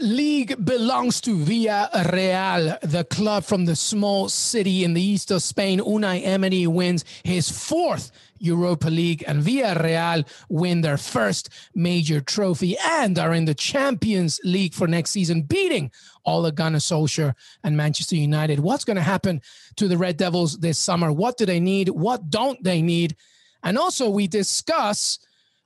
league belongs to Villarreal, the club from the small city in the east of Spain. Unai Emery wins his fourth Europa League, and Villarreal win their first major trophy and are in the Champions League for next season, beating Ole Gunnar Solskjaer and Manchester United. What's going to happen to the Red Devils this summer? What do they need? What don't they need? And also, we discuss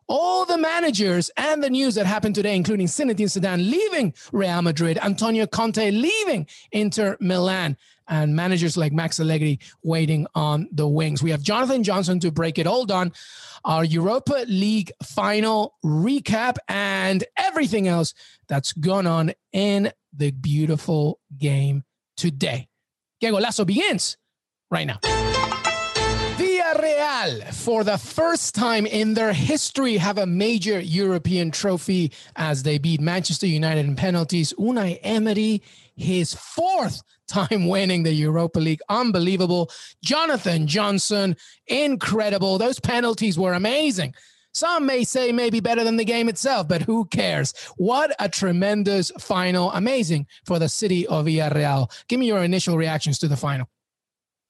all the managers and the news that happened today, including Zinedine Zidane leaving Real Madrid, Antonio Conte leaving Inter Milan, and managers like Max Allegri waiting on the wings. We have Jonathan Johnson to break it all down, our Europa League final recap, and everything else that's gone on in the beautiful game today. Que Golazo begins right now. Villarreal, for the first time in their history, have a major European trophy as they beat Manchester United in penalties. Unai Emery, his fourth time winning the Europa League. Unbelievable. Jonathan Johnson, incredible. Those penalties were amazing. Some may say maybe better than the game itself, but who cares? What a tremendous final. Amazing for the city of Villarreal. Give me your initial reactions to the final.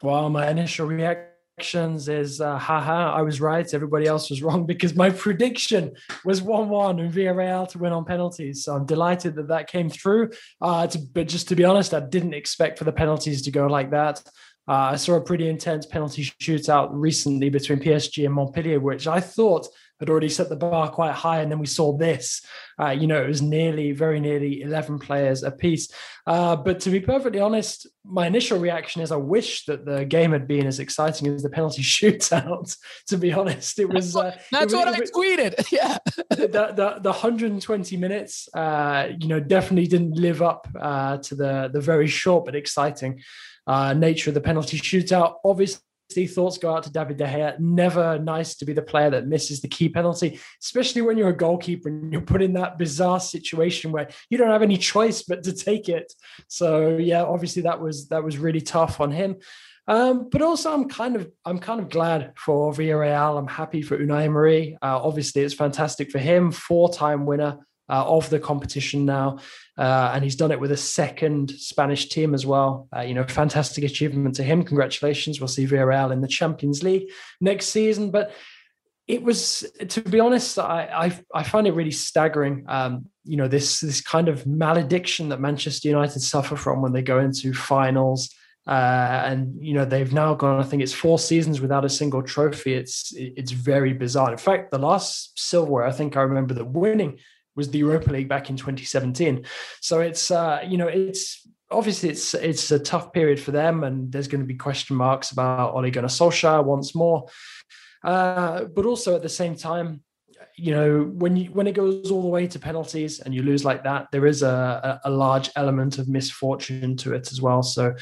Well, my initial reaction is uh, haha, I was right. Everybody else was wrong because my prediction was 1 1 and Villarreal to win on penalties. So I'm delighted that that came through. Uh, to, but just to be honest, I didn't expect for the penalties to go like that. Uh, I saw a pretty intense penalty shootout recently between PSG and Montpellier, which I thought had already set the bar quite high. And then we saw this. Uh, you know, it was nearly, very nearly 11 players apiece. Uh, but to be perfectly honest, my initial reaction is I wish that the game had been as exciting as the penalty shootout. to be honest, it was. Uh, That's it, what it, I tweeted. Yeah. the, the, the 120 minutes, uh, you know, definitely didn't live up uh, to the, the very short but exciting uh, nature of the penalty shootout. Obviously, thoughts go out to David De Gea. Never nice to be the player that misses the key penalty, especially when you're a goalkeeper and you're put in that bizarre situation where you don't have any choice but to take it. So yeah, obviously that was that was really tough on him. Um, but also, I'm kind of I'm kind of glad for Villarreal. I'm happy for Unai Emery. Uh, obviously, it's fantastic for him, four-time winner uh, of the competition now, uh, and he's done it with a second Spanish team as well. Uh, you know, fantastic achievement to him. Congratulations. We'll see Villarreal in the Champions League next season. But it was, to be honest, I I, I find it really staggering. Um, you know, this this kind of malediction that Manchester United suffer from when they go into finals. Uh, and you know they've now gone. I think it's four seasons without a single trophy. It's it's very bizarre. In fact, the last silverware I think I remember the winning was the Europa League back in 2017. So it's uh, you know it's obviously it's it's a tough period for them, and there's going to be question marks about Ole Gunnar Solskjaer once more. Uh, but also at the same time, you know when you when it goes all the way to penalties and you lose like that, there is a, a, a large element of misfortune to it as well. So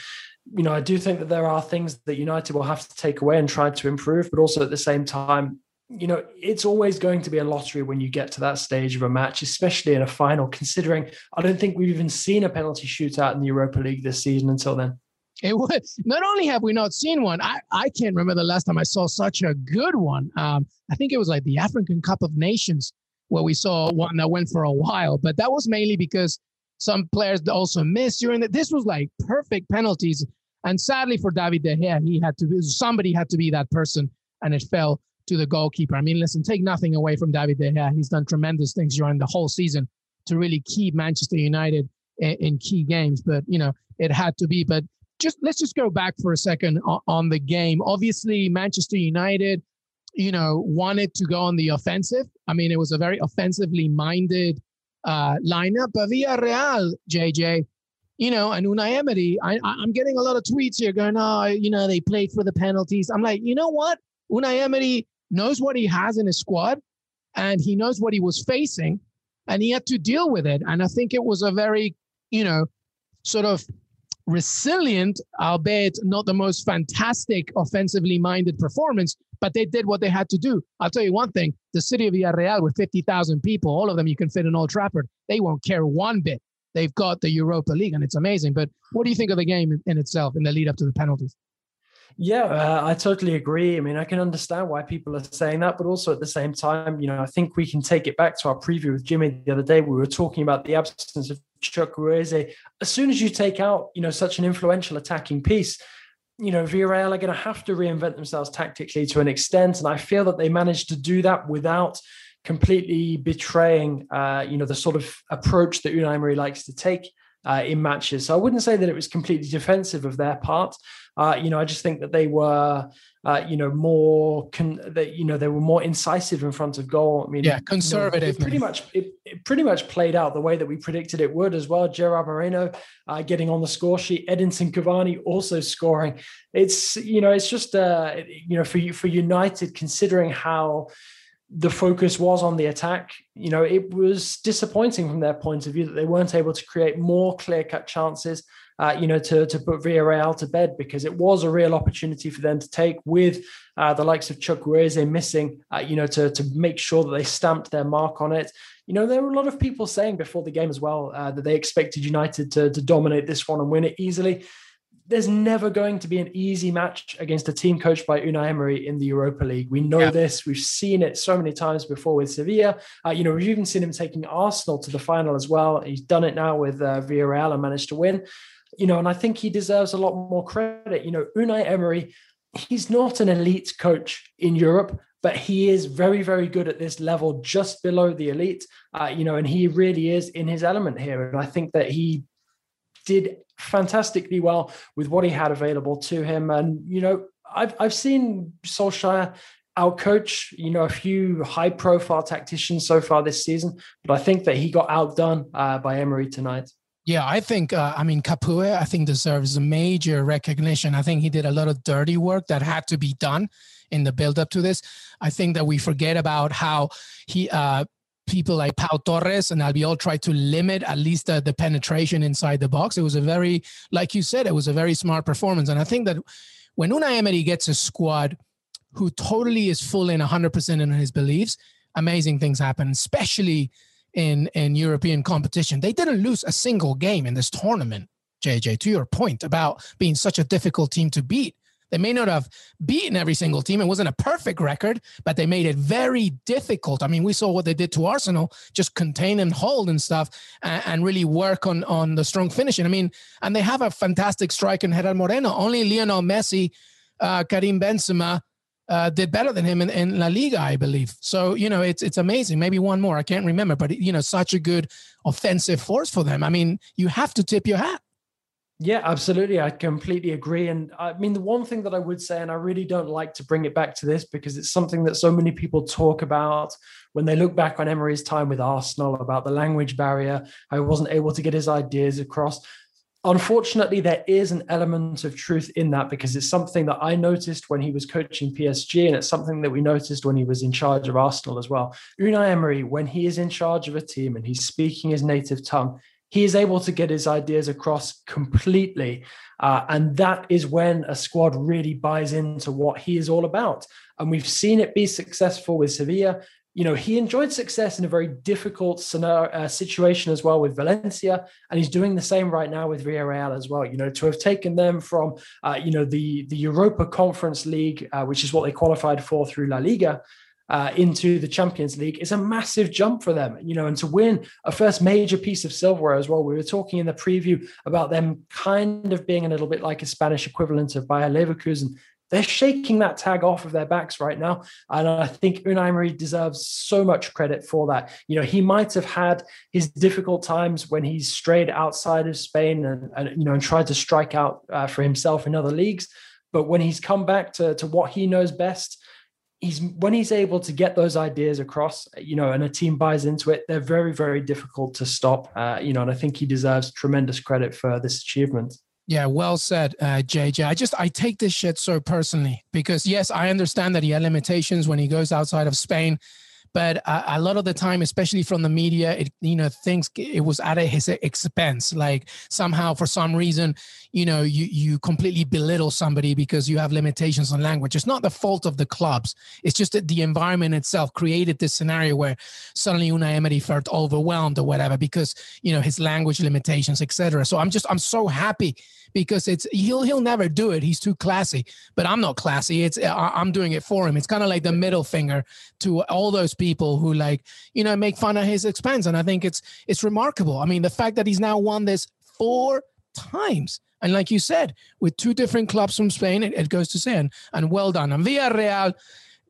you know, I do think that there are things that United will have to take away and try to improve, but also at the same time, you know, it's always going to be a lottery when you get to that stage of a match, especially in a final, considering I don't think we've even seen a penalty shootout in the Europa League this season until then. It would. Not only have we not seen one, I, I can't remember the last time I saw such a good one. Um, I think it was like the African Cup of Nations where we saw one that went for a while, but that was mainly because some players also missed during that. This was like perfect penalties. And sadly for David De Gea, he had to, somebody had to be that person and it fell to the goalkeeper. I mean, listen, take nothing away from David De Gea. He's done tremendous things during the whole season to really keep Manchester United in, in key games. But you know, it had to be. But just let's just go back for a second on, on the game. Obviously, Manchester United, you know, wanted to go on the offensive. I mean, it was a very offensively minded uh, lineup. But Villarreal, JJ, you know, and Unai Emery, I, I'm getting a lot of tweets here going, oh, you know, they played for the penalties. I'm like, you know what? Unai Emery knows what he has in his squad and he knows what he was facing and he had to deal with it. And I think it was a very, you know, sort of resilient, albeit not the most fantastic offensively minded performance, but they did what they had to do. I'll tell you one thing the city of Villarreal with 50,000 people, all of them you can fit in Old Trafford, they won't care one bit. They've got the Europa League and it's amazing. But what do you think of the game in itself in the lead up to the penalties? Yeah, uh, I totally agree. I mean, I can understand why people are saying that, but also at the same time, you know, I think we can take it back to our preview with Jimmy the other day. We were talking about the absence of Chukwueze. As soon as you take out, you know, such an influential attacking piece, you know, Villarreal are going to have to reinvent themselves tactically to an extent, and I feel that they managed to do that without completely betraying, uh, you know, the sort of approach that Unai Emery likes to take uh, in matches. So I wouldn't say that it was completely defensive of their part. Uh, you know, I just think that they were, uh, you know, more, con- that you know, they were more incisive in front of goal. I mean, yeah, conservative. You know, pretty much, it, it, pretty much played out the way that we predicted it would as well. Gerard Moreno uh, getting on the score sheet, Edinson Cavani also scoring. It's you know, it's just uh, you know, for you for United, considering how the focus was on the attack. You know, it was disappointing from their point of view that they weren't able to create more clear cut chances. Uh, you know, to to put Villarreal to bed because it was a real opportunity for them to take with uh, the likes of Chuck Chukwueze missing. Uh, you know, to to make sure that they stamped their mark on it. You know, there were a lot of people saying before the game as well uh, that they expected United to to dominate this one and win it easily there's never going to be an easy match against a team coached by Unai Emery in the Europa League. We know yeah. this. We've seen it so many times before with Sevilla. Uh, you know, we've even seen him taking Arsenal to the final as well. He's done it now with uh, Villarreal and managed to win. You know, and I think he deserves a lot more credit. You know, Unai Emery, he's not an elite coach in Europe, but he is very, very good at this level, just below the elite. Uh, you know, and he really is in his element here. And I think that he did fantastically well with what he had available to him. And, you know, I've, I've seen Solskjaer outcoach, you know, a few high profile tacticians so far this season, but I think that he got outdone uh, by Emery tonight. Yeah, I think, uh, I mean, Capoue, I think deserves a major recognition. I think he did a lot of dirty work that had to be done in the build up to this. I think that we forget about how he, uh, people like Pau Torres and Albiol tried to limit at least the, the penetration inside the box. It was a very, like you said, it was a very smart performance. And I think that when Unai Emery gets a squad who totally is full in 100% in his beliefs, amazing things happen, especially in, in European competition. They didn't lose a single game in this tournament, JJ, to your point about being such a difficult team to beat. They may not have beaten every single team. It wasn't a perfect record, but they made it very difficult. I mean, we saw what they did to Arsenal, just contain and hold and stuff, and, and really work on on the strong finishing. I mean, and they have a fantastic strike in Gerard Moreno. Only Lionel Messi, uh, Karim Benzema. Uh, did better than him in, in, La Liga, I believe. So you know, it's it's amazing. Maybe one more, I can't remember, but you know, such a good offensive force for them. I mean, you have to tip your hat. Yeah, absolutely. I completely agree. And I mean, the one thing that I would say, and I really don't like to bring it back to this because it's something that so many people talk about when they look back on Emery's time with Arsenal about the language barrier. I wasn't able to get his ideas across. Unfortunately, there is an element of truth in that because it's something that I noticed when he was coaching PSG, and it's something that we noticed when he was in charge of Arsenal as well. Unai Emery, when he is in charge of a team and he's speaking his native tongue, he is able to get his ideas across completely. Uh, and that is when a squad really buys into what he is all about. And we've seen it be successful with Sevilla. You know, he enjoyed success in a very difficult scenario, uh, situation as well with Valencia, and he's doing the same right now with Villarreal as well. You know, to have taken them from, uh, you know, the the Europa Conference League, uh, which is what they qualified for through La Liga, uh, into the Champions League is a massive jump for them, you know, and to win a first major piece of silverware as well. We were talking in the preview about them kind of being a little bit like a Spanish equivalent of Bayer Leverkusen. They're shaking that tag off of their backs right now. And I think Unai Emery deserves so much credit for that. You know, he might have had his difficult times when he's strayed outside of Spain and, and you know, and tried to strike out uh, for himself in other leagues. But when he's come back to, to what he knows best, he's when he's able to get those ideas across, you know, and a team buys into it, they're very, very difficult to stop. Uh, you know, and I think he deserves tremendous credit for this achievement. Yeah, well said, uh, JJ. I just I take this shit so personally because yes, I understand that he had limitations when he goes outside of Spain but uh, a lot of the time especially from the media it you know things it was at his expense. Like somehow for some reason you know you you completely belittle somebody because you have limitations on language. It's not the fault of the clubs. It's just that the environment itself created this scenario where suddenly Unai Emery felt overwhelmed or whatever because you know his language limitations etc so i'm just i'm so happy because it's he'll he'll never do it. He's too classy. But I'm not classy. It's I'm doing it for him. It's kind of like the middle finger to all those people who like you know make fun of his expense, and I think it's it's remarkable. I mean, the fact that he's now won this four times. And like you said, with two different clubs from Spain, it, it goes to say, and, and well done. And Villarreal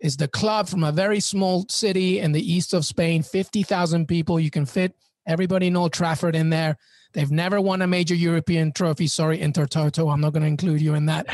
is the club from a very small city in the east of Spain, 50,000 people. You can fit everybody in Old Trafford in there. They've never won a major European trophy. Sorry, Intertoto. I'm not going to include you in that.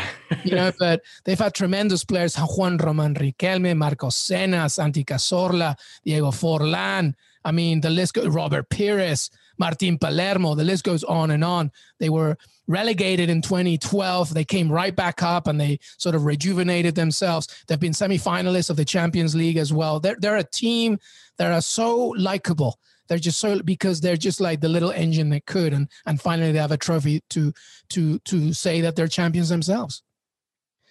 You know, but they've had tremendous players: Juan Roman Riquelme, Marcos Senna, Santi Cazorla, Diego Forlan. I mean, the list goes. Robert Pires, Martin Palermo. The list goes on and on. They were relegated in 2012. They came right back up and they sort of rejuvenated themselves. They've been semi-finalists of the Champions League as well. They're they're a team that are so likable they're just so because they're just like the little engine that could, and and finally they have a trophy to to to say that they're champions themselves.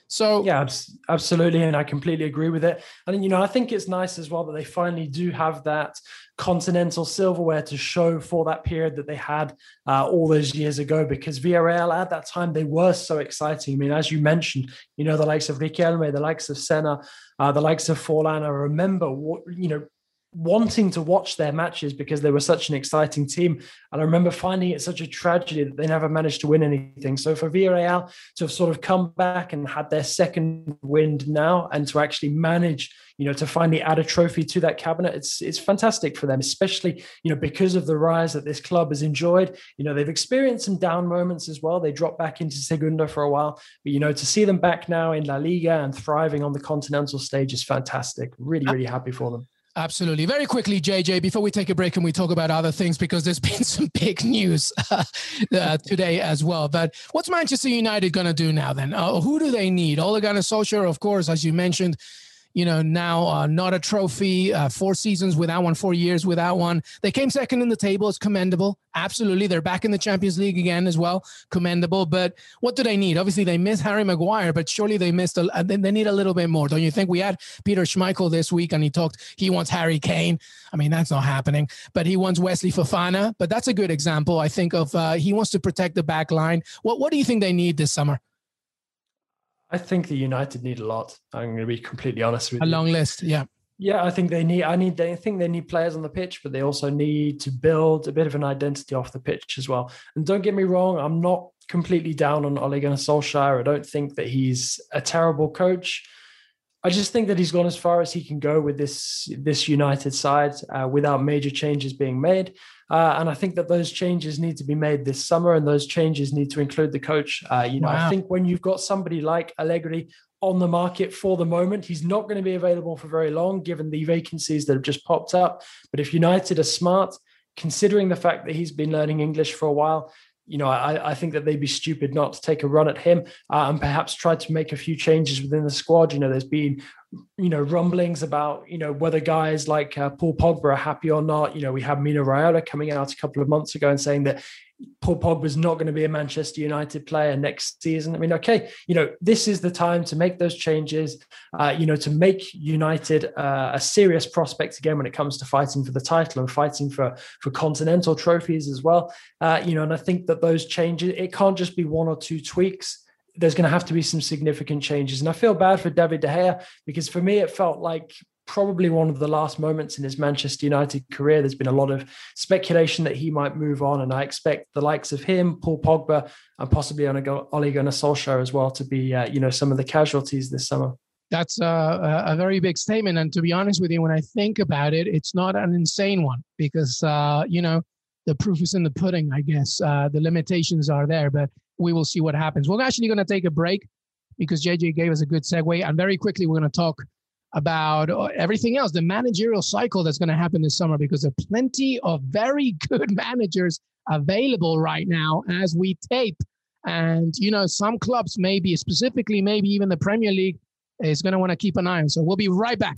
So yeah, absolutely, and I completely agree with it. And you know, I think it's nice as well that they finally do have that continental silverware to show for that period that they had uh, all those years ago. Because Villarreal at that time they were so exciting. I mean, as you mentioned, you know, the likes of Riquelme, the likes of Senna, uh, the likes of Forlan. I remember what you know wanting to watch their matches because they were such an exciting team. And I remember finding it such a tragedy that they never managed to win anything. So for Villarreal to have sort of come back and had their second wind now and to actually manage, you know, to finally add a trophy to that cabinet, it's it's fantastic for them, especially, you know, because of the rise that this club has enjoyed. You know, they've experienced some down moments as well. They dropped back into Segunda for a while. But you know, to see them back now in La Liga and thriving on the continental stage is fantastic. Really, really happy for them. Absolutely. Very quickly, JJ, before we take a break and we talk about other things, because there's been some big news uh, today as well. But what's Manchester United going to do now then? Uh, who do they need? Ole Gunnar Solskjaer, of course, as you mentioned, you know, now uh, not a trophy, uh, four seasons without one, four years without one. They came second in the table. It's commendable. Absolutely. They're back in the Champions League again as well. Commendable. But what do they need? Obviously, they miss Harry Maguire, but surely they missed, a, they, they need a little bit more. Don't you think? We had Peter Schmeichel this week and he talked, he wants Harry Kane. I mean, that's not happening, but he wants Wesley Fofana. But that's a good example, I think, of uh, he wants to protect the back line. What, what do you think they need this summer? I think the United need a lot. I'm going to be completely honest with a you. A long list, yeah. Yeah, I think they need. I need. They think they need players on the pitch, but they also need to build a bit of an identity off the pitch as well. And don't get me wrong, I'm not completely down on Ole Gunnar Solskjaer. I don't think that he's a terrible coach. I just think that he's gone as far as he can go with this this United side uh, without major changes being made. Uh, and I think that those changes need to be made this summer, and those changes need to include the coach. Uh, you know, wow. I think when you've got somebody like Allegri on the market for the moment, he's not going to be available for very long, given the vacancies that have just popped up. But if United are smart, considering the fact that he's been learning English for a while, you know, I, I think that they'd be stupid not to take a run at him uh, and perhaps try to make a few changes within the squad. You know, there's been you know rumblings about you know whether guys like uh, Paul Pogba are happy or not. You know, we had Mino Raiola coming out a couple of months ago and saying that Paul Pogba is not going to be a Manchester United player next season. I mean, okay, you know, this is the time to make those changes. Uh, you know, to make United uh, a serious prospect again when it comes to fighting for the title and fighting for for continental trophies as well. Uh, you know, and I think that those changes it can't just be one or two tweaks there's going to have to be some significant changes. And I feel bad for David De Gea because for me, it felt like probably one of the last moments in his Manchester United career. There's been a lot of speculation that he might move on, and I expect the likes of him, Paul Pogba, and possibly Ole Gunnar Solskjaer as well to be, uh, you know, some of the casualties this summer. That's a, a, very big statement, and to be honest with you, when I think about it, it's not an insane one because uh, you know the proof is in the pudding. I guess uh, the limitations are there, but we will see what happens. We're actually going to take a break because JJ gave us a good segue. And very quickly, we're going to talk about uh, everything else, the managerial cycle that's going to happen this summer, because there are plenty of very good managers available right now as we tape. And, you know, some clubs, maybe specifically, maybe even the Premier League, is going to want to keep an eye on. So we'll be right back.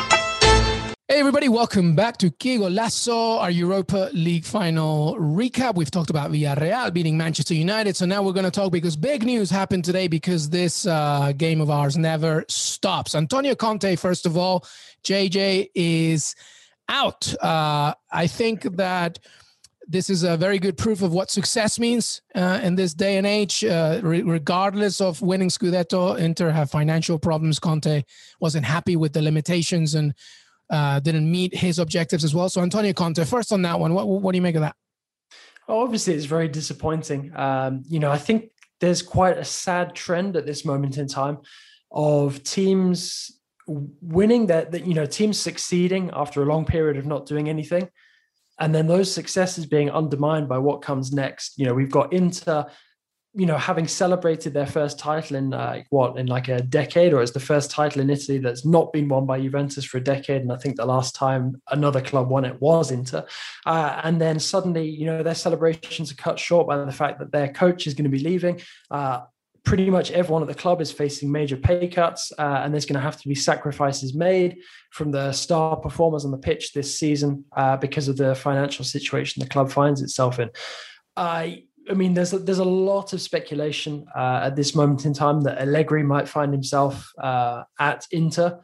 Hey, everybody, welcome back to Que Golazo, our Europa League final recap. We've talked about Villarreal beating Manchester United. So now we're going to talk because big news happened today because this uh, game of ours never stops. Antonio Conte, first of all, JJ is out. Uh, I think that this is a very good proof of what success means uh, in this day and age. Uh, re- regardless of winning Scudetto, Inter have financial problems. Conte wasn't happy with the limitations and uh, didn't meet his objectives as well. So Antonio Conte, first on that one, what, what do you make of that? Obviously, it's very disappointing. Um, you know, I think there's quite a sad trend at this moment in time of teams winning that, that you know teams succeeding after a long period of not doing anything and then those successes being undermined by what comes next you know we've got inter you know, having celebrated their first title in uh, what in like a decade, or it's the first title in Italy that's not been won by Juventus for a decade, and I think the last time another club won it was Inter. Uh, and then suddenly, you know, their celebrations are cut short by the fact that their coach is going to be leaving. Uh, pretty much everyone at the club is facing major pay cuts, uh, and there's going to have to be sacrifices made from the star performers on the pitch this season uh, because of the financial situation the club finds itself in. I mean, there's a, there's a lot of speculation uh, at this moment in time that Allegri might find himself uh, at Inter,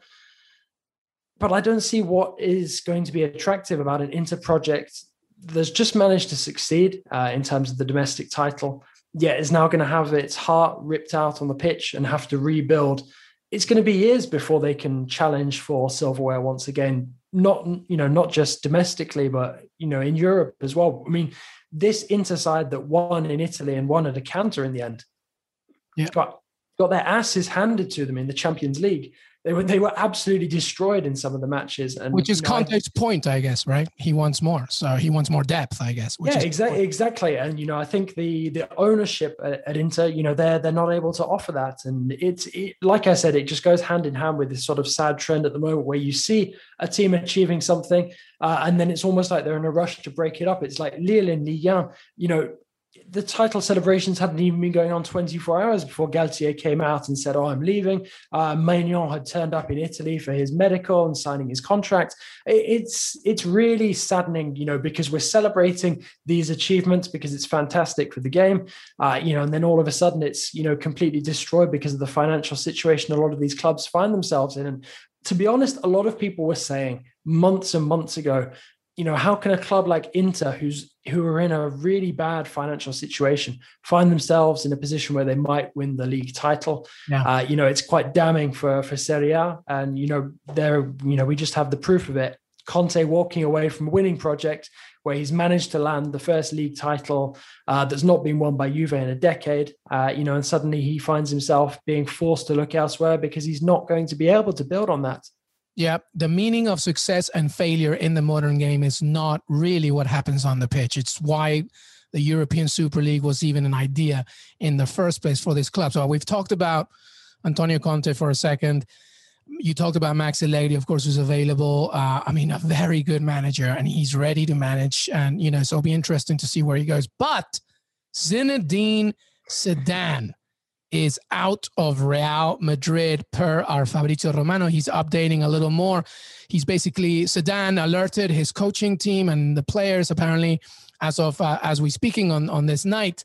but I don't see what is going to be attractive about an Inter project that's just managed to succeed uh, in terms of the domestic title, yet is now going to have its heart ripped out on the pitch and have to rebuild. It's going to be years before they can challenge for silverware once again. Not you know not just domestically, but you know in Europe as well. I mean, this Inter side that won in Italy and won at a canter in the end yeah. got, got their asses handed to them in the Champions League. They were they were absolutely destroyed in some of the matches, and which is you know, Conte's I, point, I guess, right? He wants more, so he wants more depth, I guess. yeah, exactly, exactly. And you know, I think the the ownership at, at, Inter, you know, they're they're not able to offer that, and it's it, like I said, it just goes hand in hand with this sort of sad trend at the moment where you see a team achieving something, uh, and then it's almost like they're in a rush to break it up. It's like Lille and 1, you know, the title celebrations hadn't even been going on 24 hours before Galtier came out and said, Oh, I'm leaving. Uh, Maignan had turned up in Italy for his medical and signing his contract. It's it's really saddening, you know, because we're celebrating these achievements because it's fantastic for the game, uh, you know, and then all of a sudden it's, you know, completely destroyed because of the financial situation a lot of these clubs find themselves in. And to be honest, a lot of people were saying months and months ago, you know, how can a club like Inter, who's who are in a really bad financial situation, find themselves in a position where they might win the league title? Yeah. Uh, you know, it's quite damning for for Serie A, and you know, there, you know, we just have the proof of it. Conte walking away from a winning project where he's managed to land the first league title uh, that's not been won by Juve in a decade, uh, you know, and suddenly he finds himself being forced to look elsewhere because he's not going to be able to build on that. Yeah, the meaning of success and failure in the modern game is not really what happens on the pitch. It's why the European Super League was even an idea in the first place for this club. So we've talked about Antonio Conte for a second. You talked about Max Allegri, of course, who's available. Uh, I mean, a very good manager, and he's ready to manage. And you know, so it'll be interesting to see where he goes. But Zinedine Zidane is out of Real Madrid per our Fabrizio Romano. He's updating a little more. He's basically Zidane alerted his coaching team and the players apparently as of uh, as we speaking on on this night,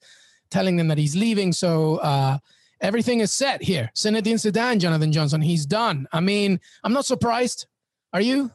telling them that he's leaving. So uh, everything is set here. Zinedine Zidane, Jonathan Johnson, he's done. I mean, I'm not surprised. Are you?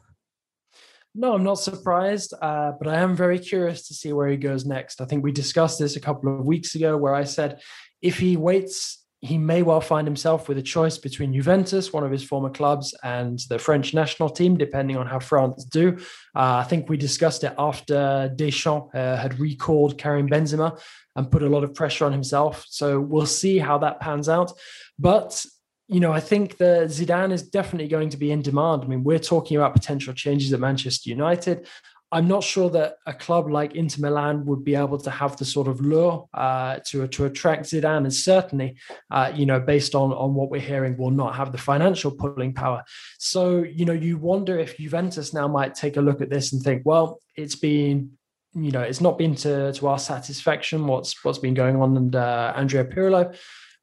No, I'm not surprised, uh, but I am very curious to see where he goes next. I think we discussed this a couple of weeks ago, where I said if he waits he may well find himself with a choice between Juventus, one of his former clubs, and the French national team, depending on how France do. Uh, I think we discussed it after Deschamps uh, had recalled Karim Benzema and put a lot of pressure on himself. So we'll see how that pans out. But you know, I think the Zidane is definitely going to be in demand. I mean, we're talking about potential changes at Manchester United. I'm not sure that a club like Inter Milan would be able to have the sort of lure uh, to to attract Zidane, and certainly, uh, you know, based on on what we're hearing, will not have the financial pulling power. So, you know, you wonder if Juventus now might take a look at this and think, well, it's been you know it's not been to to our satisfaction what's what's been going on and uh, Andrea Pirlo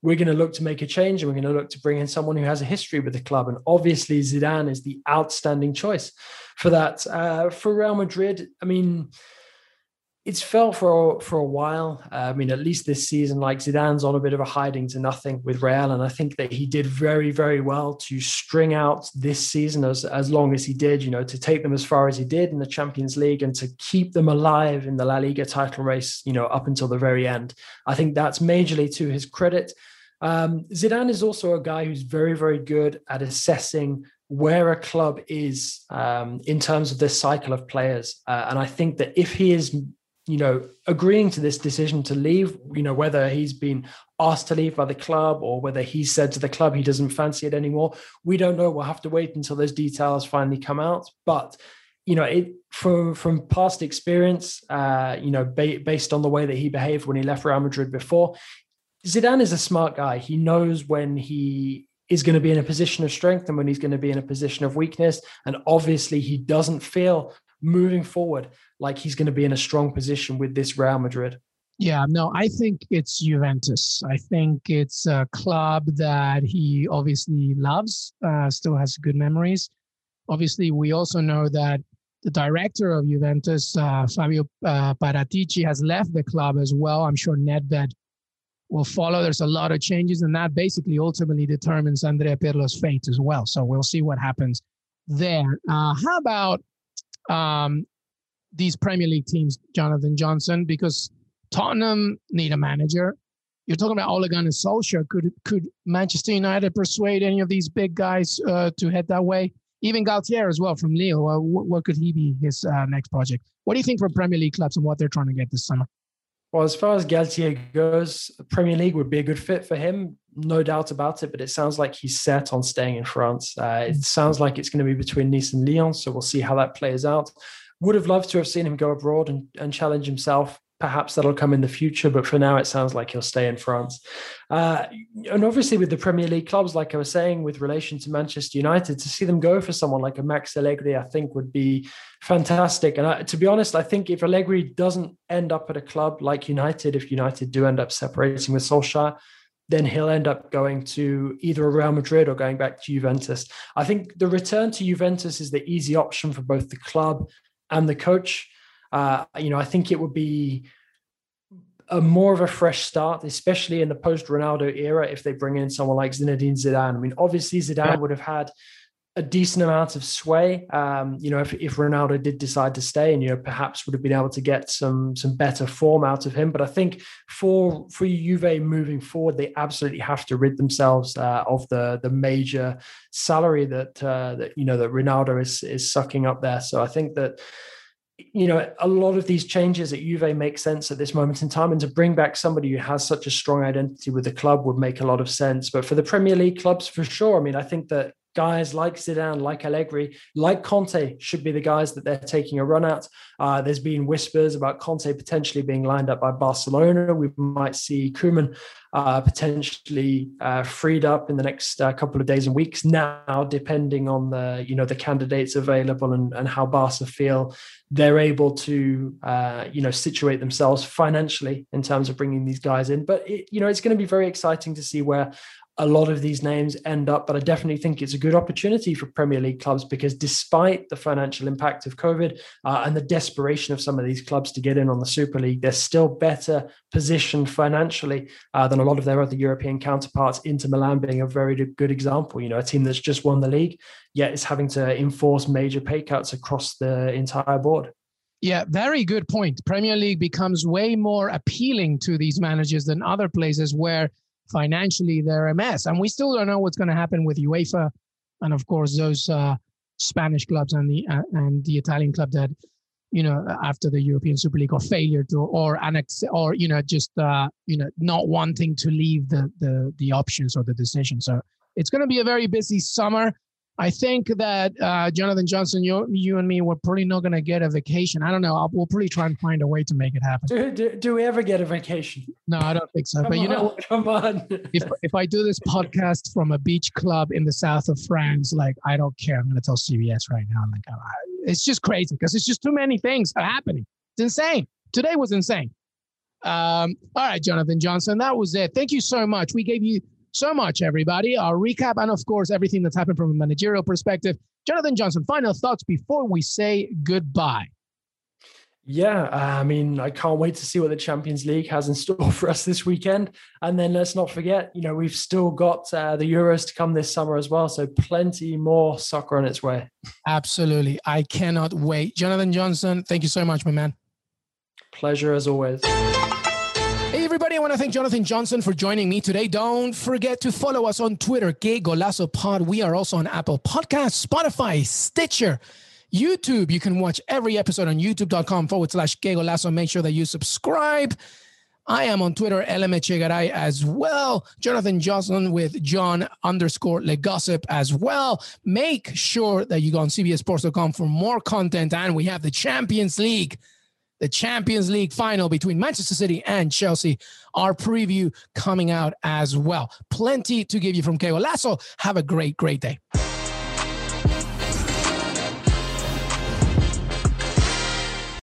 we're going to look to make a change and we're going to look to bring in someone who has a history with the club and obviously Zidane is the outstanding choice for that uh, for Real Madrid I mean it's felt for for a while. Uh, I mean, at least this season, like Zidane's on a bit of a hiding to nothing with Real, and I think that he did very very well to string out this season as as long as he did. You know, to take them as far as he did in the Champions League and to keep them alive in the La Liga title race. You know, up until the very end. I think that's majorly to his credit. Um, Zidane is also a guy who's very very good at assessing where a club is um, in terms of this cycle of players. Uh, and I think that if he is you know, agreeing to this decision to leave, you know, whether he's been asked to leave by the club or whether he said to the club he doesn't fancy it anymore, we don't know. We'll have to wait until those details finally come out. But you know, it from from past experience, uh, you know, ba- based on the way that he behaved when he left Real Madrid before, Zidane is a smart guy. He knows when he is going to be in a position of strength and when he's going to be in a position of weakness. And obviously, he doesn't feel moving forward like he's going to be in a strong position with this Real Madrid? Yeah, no, I think it's Juventus. I think it's a club that he obviously loves, uh, still has good memories. Obviously, we also know that the director of Juventus, uh, Fabio uh, Paratici, has left the club as well. I'm sure Nedved will follow. There's a lot of changes, and that basically ultimately determines Andrea Pirlo's fate as well. So we'll see what happens there. Uh, how about um, these Premier League teams, Jonathan Johnson, because Tottenham need a manager. You're talking about Ole Gunnar Solskjaer. Could could Manchester United persuade any of these big guys uh, to head that way? Even Galtier as well from Lille. Uh, what, what, could he be his uh, next project? What do you think for Premier League clubs and what they're trying to get this summer? Well, as far as Galtier goes, Premier League would be a good fit for him, no doubt about it. But it sounds like he's set on staying in France. Uh, it sounds like it's going to be between Nice and Lyon, so we'll see how that plays out. Would have loved to have seen him go abroad and, and challenge himself. Perhaps that'll come in the future, but for now, it sounds like he'll stay in France. Uh, and obviously, with the Premier League clubs, like I was saying, with relation to Manchester United, to see them go for someone like a Max Allegri, I think would be fantastic. And I, to be honest, I think if Allegri doesn't end up at a club like United, if United do end up separating with Solskjaer, then he'll end up going to either Real Madrid or going back to Juventus. I think the return to Juventus is the easy option for both the club and the coach. Uh, you know, I think it would be a more of a fresh start, especially in the post Ronaldo era, if they bring in someone like Zinedine Zidane. I mean, obviously Zidane yeah. would have had a decent amount of sway. Um, you know, if, if Ronaldo did decide to stay, and you know, perhaps would have been able to get some some better form out of him. But I think for for Juve moving forward, they absolutely have to rid themselves uh, of the the major salary that uh, that you know that Ronaldo is is sucking up there. So I think that you know, a lot of these changes at Juve make sense at this moment in time. And to bring back somebody who has such a strong identity with the club would make a lot of sense. But for the Premier League clubs, for sure, I mean, I think that guys like Zidane, like Allegri, like Conte should be the guys that they're taking a run at. Uh, there's been whispers about Conte potentially being lined up by Barcelona. We might see Koeman uh, potentially uh, freed up in the next uh, couple of days and weeks now, depending on the you know the candidates available and, and how Barca feel they're able to uh, you know situate themselves financially in terms of bringing these guys in. But it, you know it's going to be very exciting to see where a lot of these names end up, but I definitely think it's a good opportunity for Premier League clubs because despite the financial impact of COVID uh, and the desperation of some of these clubs to get in on the Super League, they're still better positioned financially uh, than a lot of their other European counterparts. Inter Milan being a very good example, you know, a team that's just won the league, yet is having to enforce major pay cuts across the entire board. Yeah, very good point. Premier League becomes way more appealing to these managers than other places where financially they're a mess. And we still don't know what's going to happen with UEFA, and of course those uh, Spanish clubs and the uh, and the Italian club that you know after the European Super League or failure to or annex or you know just uh, you know not wanting to leave the the the options or the decision. So it's going to be a very busy summer. I think that uh, Jonathan Johnson, you, you and me, we're probably not going to get a vacation. I don't know. I'll, we'll probably try and find a way to make it happen. Do, do, do we ever get a vacation? No, I don't think so. Come but you know, come on. if if I do this podcast from a beach club in the south of France, like I don't care. I'm going to tell CBS right now. Like I, it's just crazy because it's just too many things are happening. It's insane. Today was insane. Um, all right, Jonathan Johnson, that was it. Thank you so much. We gave you so much, everybody. Our recap and, of course, everything that's happened from a managerial perspective. Jonathan Johnson, final thoughts before we say goodbye. Yeah, I mean, I can't wait to see what the Champions League has in store for us this weekend. And then let's not forget, you know, we've still got uh, the Euros to come this summer as well. So plenty more soccer on its way. Absolutely. I cannot wait. Jonathan Johnson, thank you so much, my man. Pleasure as always. I want to thank Jonathan Johnson for joining me today. Don't forget to follow us on Twitter, Que Golazo Pod. We are also on Apple Podcasts, Spotify, Stitcher. YouTube. You can watch every episode on youtube.com forward slash Que Golazo. Make sure that you subscribe. I am on Twitter, LMEchegaray as well. Jonathan Johnson with John underscore Legossip as well. Make sure that you go on CBSSports.com for more content. And we have the Champions League, the Champions League final between Manchester City and Chelsea. Our preview coming out as well. Plenty to give you from Que Golazo. Have a great, great day.